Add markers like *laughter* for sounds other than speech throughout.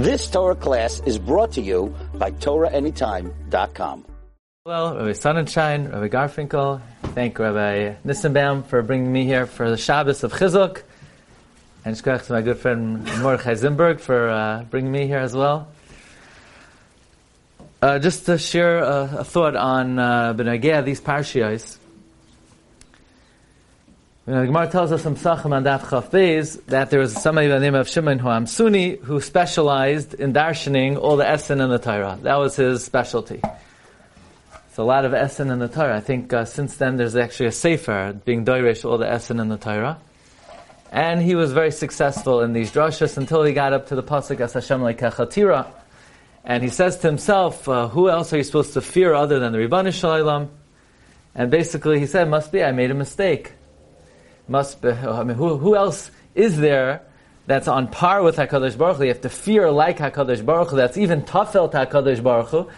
This Torah class is brought to you by TorahAnytime.com. Hello, Rabbi Sonnenschein, Rabbi Garfinkel. Thank Rabbi Nissenbaum for bringing me here for the Shabbos of Chizuk. And shkoyach to my good friend Mordechai Zimberg for uh, bringing me here as well. Uh, just to share a, a thought on uh, Benagea, these parshiyos. You know, the Gemara tells us from Sachem and Daf Chaf Beis that there was somebody by the name of Shimon Hoamsuni who specialized in darshaning all the Essen and the Torah. That was his specialty. It's a lot of Essen and the Torah. I think uh, since then there's actually a Sefer being doirish all the Essen and the Torah. And he was very successful in these drashas until he got up to the pasuk as Hashem lekechatira. And he says to himself, uh, "Who else are you supposed to fear other than the Ribbanish Shalom?" And basically, he said, "Must be I made a mistake. Must be. I mean, who, who else is there that's on par with Hakadosh Baruch Hu? You have to fear like Hakadosh Baruch Hu. That's even tafel to Hakadosh Baruch Hu."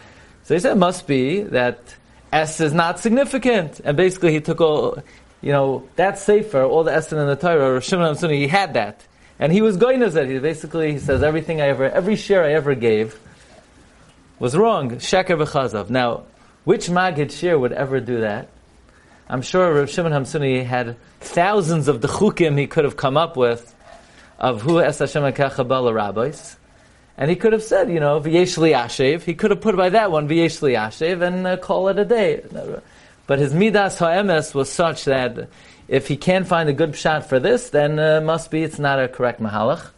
So he said, it "Must be that." S is not significant, and basically he took all, you know, that sefer, all the Essen in the Torah, Rosh Shimon Sunni, he had that. And he was going to say, he basically, he says, everything I ever, every share I ever gave was wrong. Sheker v'chazav. Now, which Magid share would ever do that? I'm sure Rav Shimon Hamsuni had thousands of the chukim he could have come up with of who es Hashem HaKachabal rabbis. And he could have said, you know, v'yesh li ashev. He could have put by that one, v'yesh li ashev, and uh, call it a day. But his midas ha'emes was such that if he can't find a good shot for this, then uh, must be it's not a correct mahalach.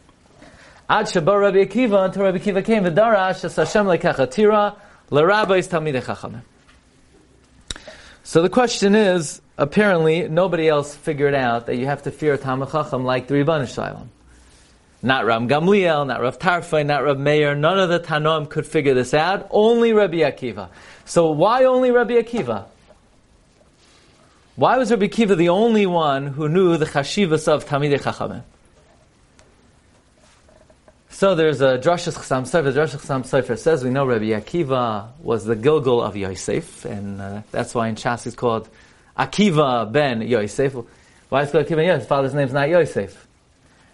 Ad shabar Rabbi Akiva until Rabbi Akiva came v'darash es Hashem lekachatira l'rabbis talmidei chachamim. So the question is, apparently nobody else figured out that you have to fear Talmud Chacham like the Rebbeinu Shalom. Not Rav Gamliel, not Rav Tarfai, not Rav Meir. None of the Tanoim could figure this out. Only Rabbi Akiva. So why only Rabbi Akiva? Why was Rabbi Akiva the only one who knew the chashivas of Talmidei Chachamim? So there's a Drashas Chasam Sofer. Drashas Chasam Sofer says we know Rabbi Akiva was the Gilgul of Yosef, and uh, that's why in Shas he's called Akiva ben Yosef. Why is it called Akiva ben Yosef? His father's name's not Yosef.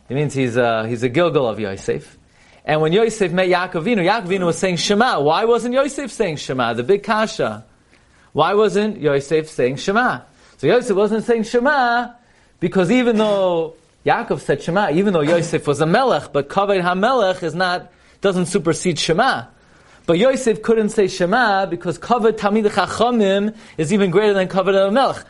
It means he's a, he's a Gilgul of Yosef. And when Yosef met Yaakov Avinu, Yaakov was saying Shema. Why wasn't Yosef saying Shema? The big kasha. Why wasn't Yosef saying Shema? So Yosef wasn't saying Shema because even though Yaakov said Shema, even though Yosef was a melech, but Kavod HaMelech is not, doesn't supersede Shema. But Yosef couldn't say Shema because Kavod Tamid Chachamim is even greater than Kavod HaMelech.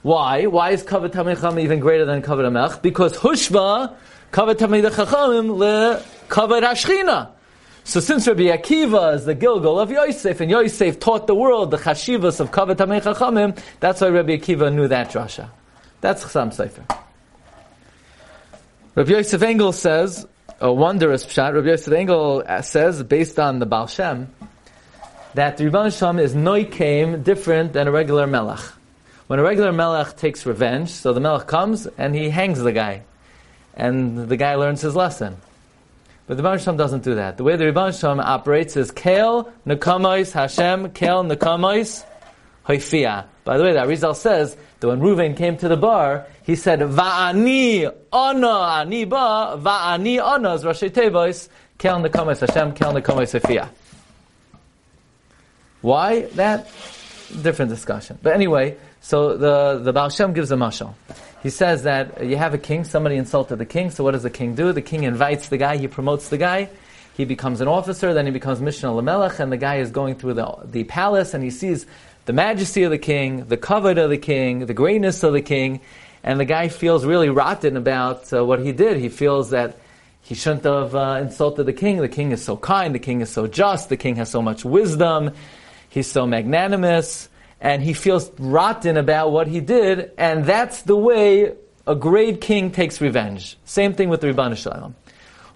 Why? Why is Kavod Tamid Chachamim even greater than Kavod HaMelech? Because Hushva, Kavod Tamid Chachamim, le Kavod HaShchina. So since Rabbi Akiva is the Gilgul of Yosef, and Yosef taught the world the chashivas of Kavod Tamid Chachamim, that's why Rabbi Akiva knew that drasha. That's Chasam Sofer. Rabbi Yosef Engel says, a wondrous pshat, Rabbi Yosef Engel says, based on the Baal Shem, that the Rebbe Shem is noikaim different than a regular melech. When a regular melech takes revenge, so the melech comes and he hangs the guy, and the guy learns his lesson. But the Rebbe doesn't do that. The way the Rebbe operates is Kael Nekamois Hashem Kael Nekamois Hoifia. By the way, that Rizal says that when Reuven came to the bar, he said, Va'ani ana ani ba, va'ani ana is Rashi Tevois, kel nekames Hashem, kel nekames Sophia. Why? That, different discussion. But anyway, so the, the Baal Shem gives a mashal. He says that you have a king, somebody insulted the king, so what does the king do? The king invites the guy, he promotes the guy, he becomes an officer, then he becomes Mishneh Lamelech, and the guy is going through the, the palace, and he sees the majesty of the king, the covet of the king, the greatness of the king, and the guy feels really rotten about uh, what he did. He feels that he shouldn't have uh, insulted the king. The king is so kind, the king is so just, the king has so much wisdom, he's so magnanimous, and he feels rotten about what he did, and that's the way a great king takes revenge. Same thing with the Rebbeinu Shalom.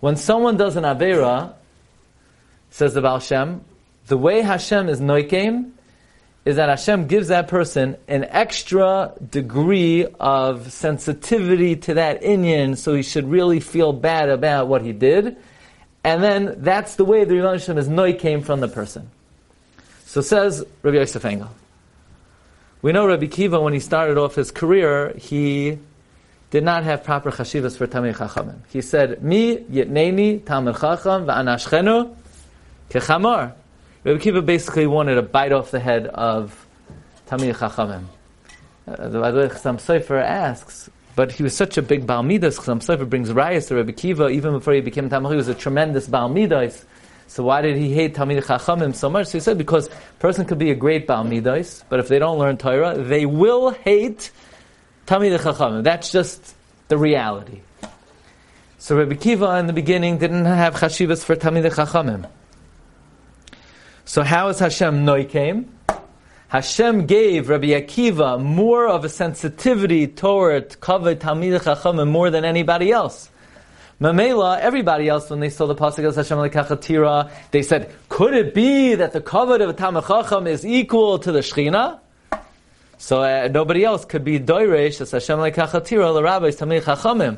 When someone does an Avera, says the Baal Shem, the way Hashem is noikem is that Hashem gives that person an extra degree of sensitivity to that inyan, so he should really feel bad about what he did. And then that's the way the Rebbe Hashem is noi came from the person. So says Rabbi Yosef Engel. We know Rabbi Kiva, when he started off his career, he did not have proper chashivas for Tamei Chachamim. He said, Mi yitneni Talmud Chacham va'anashchenu kechamar. Rabbi Kiva basically wanted to bite off the head of Tamei Chachamim. Uh, the Chassam Sofer asks, but he was such a big Balmidas, Chassam Sofer brings rayas to Rabbi Kiva, even before he became Tamil, he was a tremendous Balmidas. So why did he hate Talmid Chachamim so much? So he said because a person could be a great Balmidas, but if they don't learn Torah, they will hate Talmid Chachamim. That's just the reality. So Rabbi Kiva in the beginning didn't have chashivas for Talmid Chachamim. So how is Hashem Noikem? Hashem gave Rabbi Akiva more of a sensitivity toward Kavod Talmid Chachamim more than anybody else. Mamela, everybody else, when they saw the pasuk of Hashem Lekachatira, they said, "Could it be that the kavod of a Talmid Chacham is equal to the Shechina?" So uh, nobody else could be doiresh as Hashem Lekachatira the rabbis Talmid Chachamim.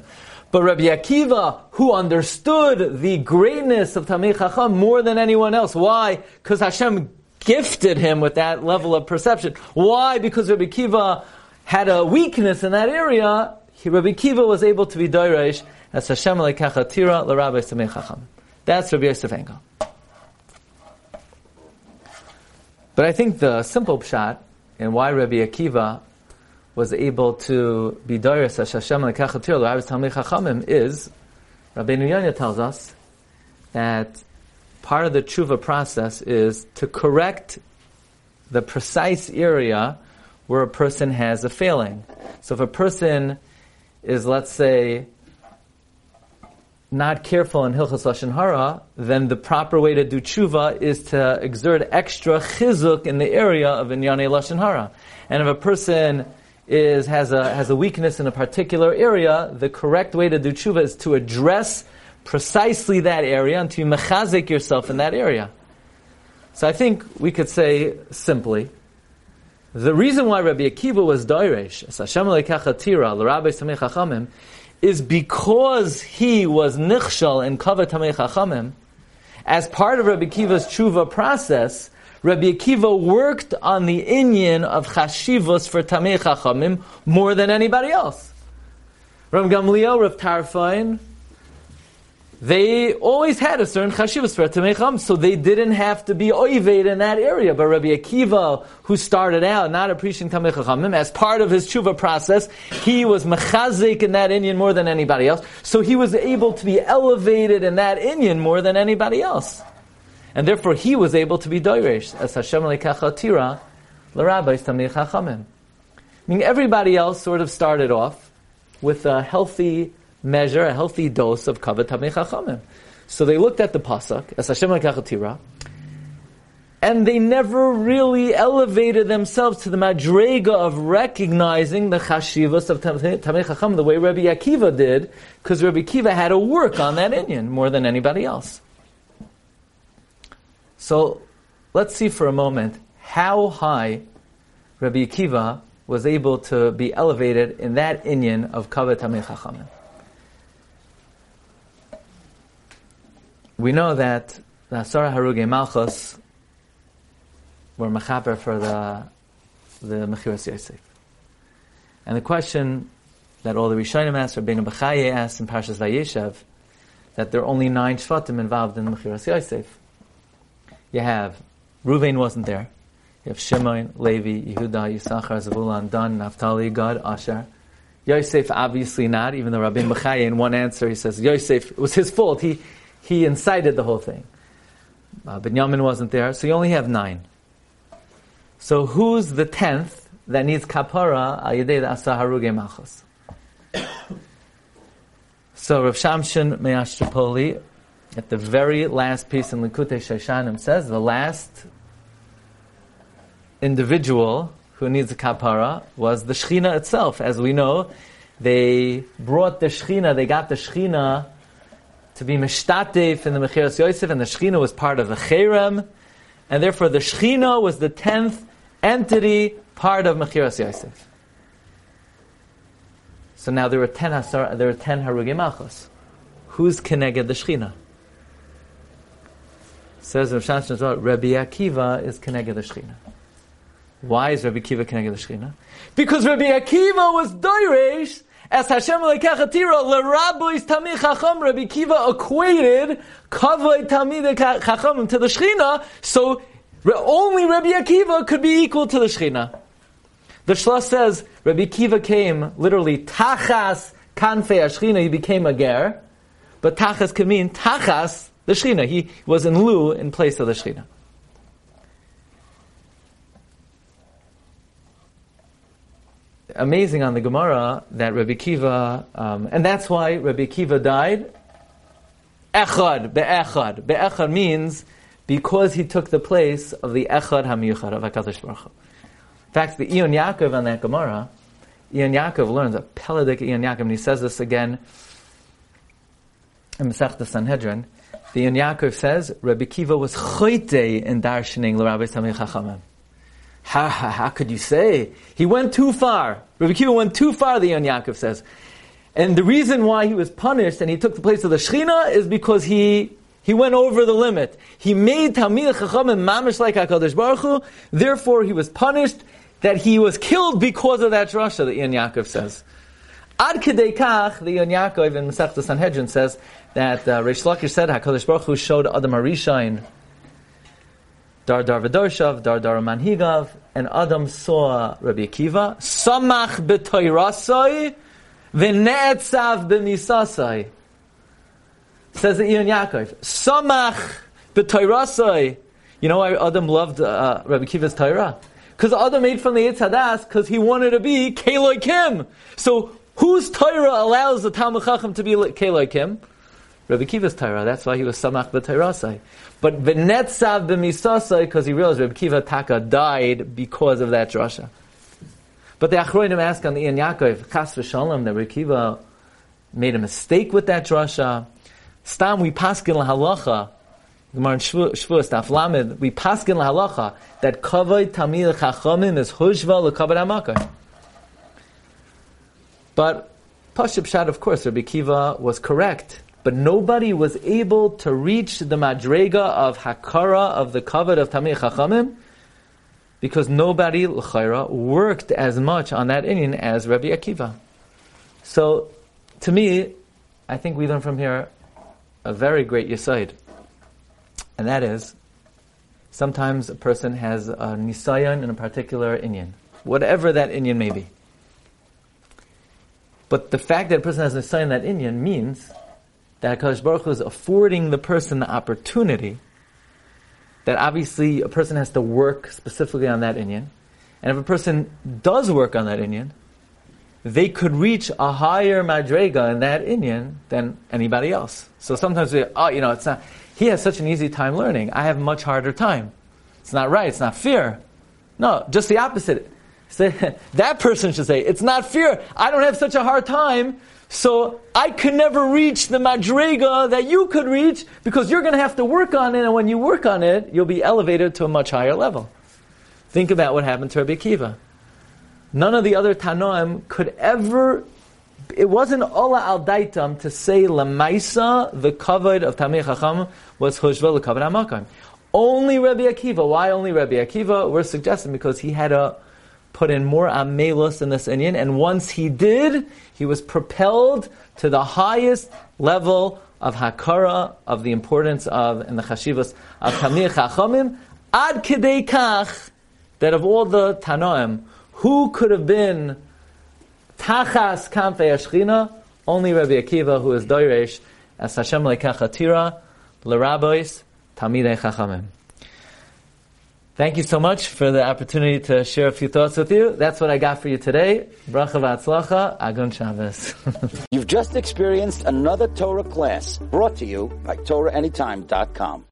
But Rabbi Akiva, who understood the greatness of Talmid Chacham more than anyone else, why? Because Hashem gifted him with that level of perception. Why? Because Rabbi Akiva had a weakness in that area. Rabbi Akiva was able to be doiresh as Hashem lekachatira l'Rabbi Samei Chacham. That's Rabbi Yosef Engel. But I think the simple pshat and why Rabbi Akiva was able to be doris as Hashem lekachatira l'Rabbi Samei Chachamim is Rabbi Yonah tells us that part of the tshuva process is to correct the precise area where a person has a failing. So if a person is, let's say, not careful in Hilchas Lashon Hara, then the proper way to do tshuva is to exert extra chizuk in the area of Inyane Lashon Hara. And if a person is, has, a, has a weakness in a particular area, the correct way to do tshuva is to address precisely that area and to mechazik yourself in that area. So I think we could say simply, the reason why Rabbi Akiva was Dairesh, Hashem Samech Chachamim, is because he was nichshal in kavod tamei chachamim. As part of Rabbi Akiva's tshuva process, Rabbi Akiva worked on the inyan of chashivos for tamei chachamim more than anybody else. Ram Gamliel, Rav Tarfain, they always had a certain chashivas for Tamecham, so they didn't have to be oived in that area. But Rabbi Akiva, who started out not appreciating Tamechachamim, as part of his tshuva process, he was mechazik in that inyan more than anybody else. So he was able to be elevated in that inyan more than anybody else. And therefore he was able to be doirish, as Hashem lekachatira, l'rabbis Tamechachamim. Meaning everybody else sort of started off with a healthy measure, a healthy dose of kavod tamei chachamim. So they looked at the pasuk as Hashem lekachatira, and they never really elevated themselves to the madrega of recognizing the chashivas of tamei chacham the way Rabbi Akiva did, because Rabbi Akiva had to work on that inyan more than anybody else. So let's see for a moment how high Rabbi Akiva was able to be elevated in that inyan of kavod tamei chachamim. We know that the Asara Haruge Malchus were mechaper for the the Mechiras Yosef. And the question that all the Rishonim asked, or Rabbeinu Bechaye asked in Parshas Vayeshev, that there are only nine Shvatim involved in the Mechiras Yosef. You have, Ruvain wasn't there. You have Shimon, Levi, Yehuda, Yisachar, Zavulun, Dan, Naphtali, Gad, Asher. Yosef, obviously not, even though Rabbeinu Bechaye in one answer, he says, Yosef, it was his fault. He, he incited the whole thing. Uh, Binyamin wasn't there, so you only have nine. So who's the tenth that needs kapara al yedei asaharuge machos? *coughs* So Rav Shamshin Me'ashtapoli, at the very last piece in Likutei Shoshanim says, the last individual who needs a kapara was the Shechina itself. As we know, they brought the Shechina, they got the Shechina to be mishtatef in the Mechiras Yosef, and the Shechina was part of the Cherem, and therefore the Shechina was the tenth entity part of Mechiras Yosef. So now there were ten there ten harugim malchus. Who's keneged the Shechina? Says Rav Shamshin as well, Rabbi Akiva is keneged the Shechina. Why is Rabbi Akiva keneged the Shechina? Because Rabbi Akiva was doirish As Hashem lekachatira lerabois tamid chacham, Rabbi Kiva equated kavod tamid chachamim to the Shechina, so only Rabbi Akiva could be equal to the Shechina. The Shla says Rabbi Akiva came literally tachas kanfei Shechina. He became a ger, but tachas can mean tachas the Shechina. He was in lieu in place of the Shechina. Amazing on the Gemara that Rabbi Kiva, um, and that's why Rabbi Kiva died. Echad, be'echad. Be'echad means because he took the place of the Echad HaMiyuchad of HaKadosh Baruch Hu. In fact, the Iyun Yaakov on that Gemara, Iyun Yaakov learns, a Peladik Iyun Yaakov, and he says this again in Masech Sanhedrin, the Iyun Yaakov says, Rabbi Kiva was choite in darshaning l'Rabbi Samei Chachamim. How, how, how, could you say? He went too far. Rabbi Kiva went too far, the Iyun Yaakov says. And the reason why he was punished and he took the place of the Shechina is because he he went over the limit. He made Talmid Chachamim mamish like Hakadosh Baruch Hu. Therefore, he was punished that he was killed because of that drasha that Iyun Yaakov says. Ad kedei kach, the Iyun Yaakov in Masechta Sanhedrin says that uh, Reish Lakish said Hakadosh Baruch Hu showed Adam HaRishon Dar Dar V'Darshav, Dar Dar Manhigav, and Adam saw Rabbi Akiva. Samach b'toyrasai, v'ne'etzav b'misasai. Says the Iyun Yaakov. Samach b'toyrasai. You know why Adam loved uh, Rabbi Akiva's Torah? Because Adam made from the Eitz HaDaas because he wanted to be Kaloi Kim. So whose Torah allows the Talmud Chacham to be Kaloi Kim? Rabbi Kiva's Torah. That's why he was Samach b'Toyrasai. But v'netzav b'misasai because he realized Rabbi Kiva Taka died because of that drasha. But the Achroinim ask on the Iyun Yaakov, Chas v'shalom, that Rabbi Kiva made a mistake with that drasha. Stam we paskin lahalacha Gemara in Shavuos, Daf Lamed, we paskin lahalacha that kavod tamid chachamim is hushva lekavod hamakar. But Pashib Shad, of course, Rabbi Kiva was correct, but nobody was able to reach the madrega of hakara of the kavod of tamid chachamim because nobody l'chayra worked as much on that inyan as Rabbi Akiva. So, to me, I think we learn from here a very great yisaid. And that is, sometimes a person has a nisayan in a particular inyan, whatever that inyan may be. But the fact that a person has a nisayan that inyan means that HaKadosh Baruch Hu is affording the person the opportunity that obviously a person has to work specifically on that inyan. And if a person does work on that inyan, they could reach a higher madrega in that inyan than anybody else. So sometimes we, oh, you know, it's not, he has such an easy time learning. I have much harder time. It's not right. It's not fair. No, just the opposite. Say, *laughs* that person should say, it's not fear. I don't have such a hard time, so I could never reach the madrega that you could reach because you're going to have to work on it, and when you work on it, you'll be elevated to a much higher level. Think about what happened to Rabbi Akiva. None of the other Tanoim could ever it wasn't Ola al Daitam to say Lamaisa, the kavod of Tamir Chacham was Hushva the kavod Hamakam. Only Rabbi Akiva. Why only Rabbi Akiva? We're suggesting because he had to put in more Amelus in this Inyan, and once he did, he was propelled to the highest level of Hakara, of the importance of, and the Chashivas of Tamir Chachamim, ad kidei kach, that of all the Tanoim, who could have been Tachas Kamfei Ashchina, only Rabbi Akiva, who is Doiresh, as Hashem Lekachatira, Lerabois, Tamidei Chachamim. Thank you so much for the opportunity to share a few thoughts with you. That's what I got for you today. Bracha v'atzlacha, Agun Shabbos. *laughs* You've just experienced another Torah class brought to you by TorahAnytime.com.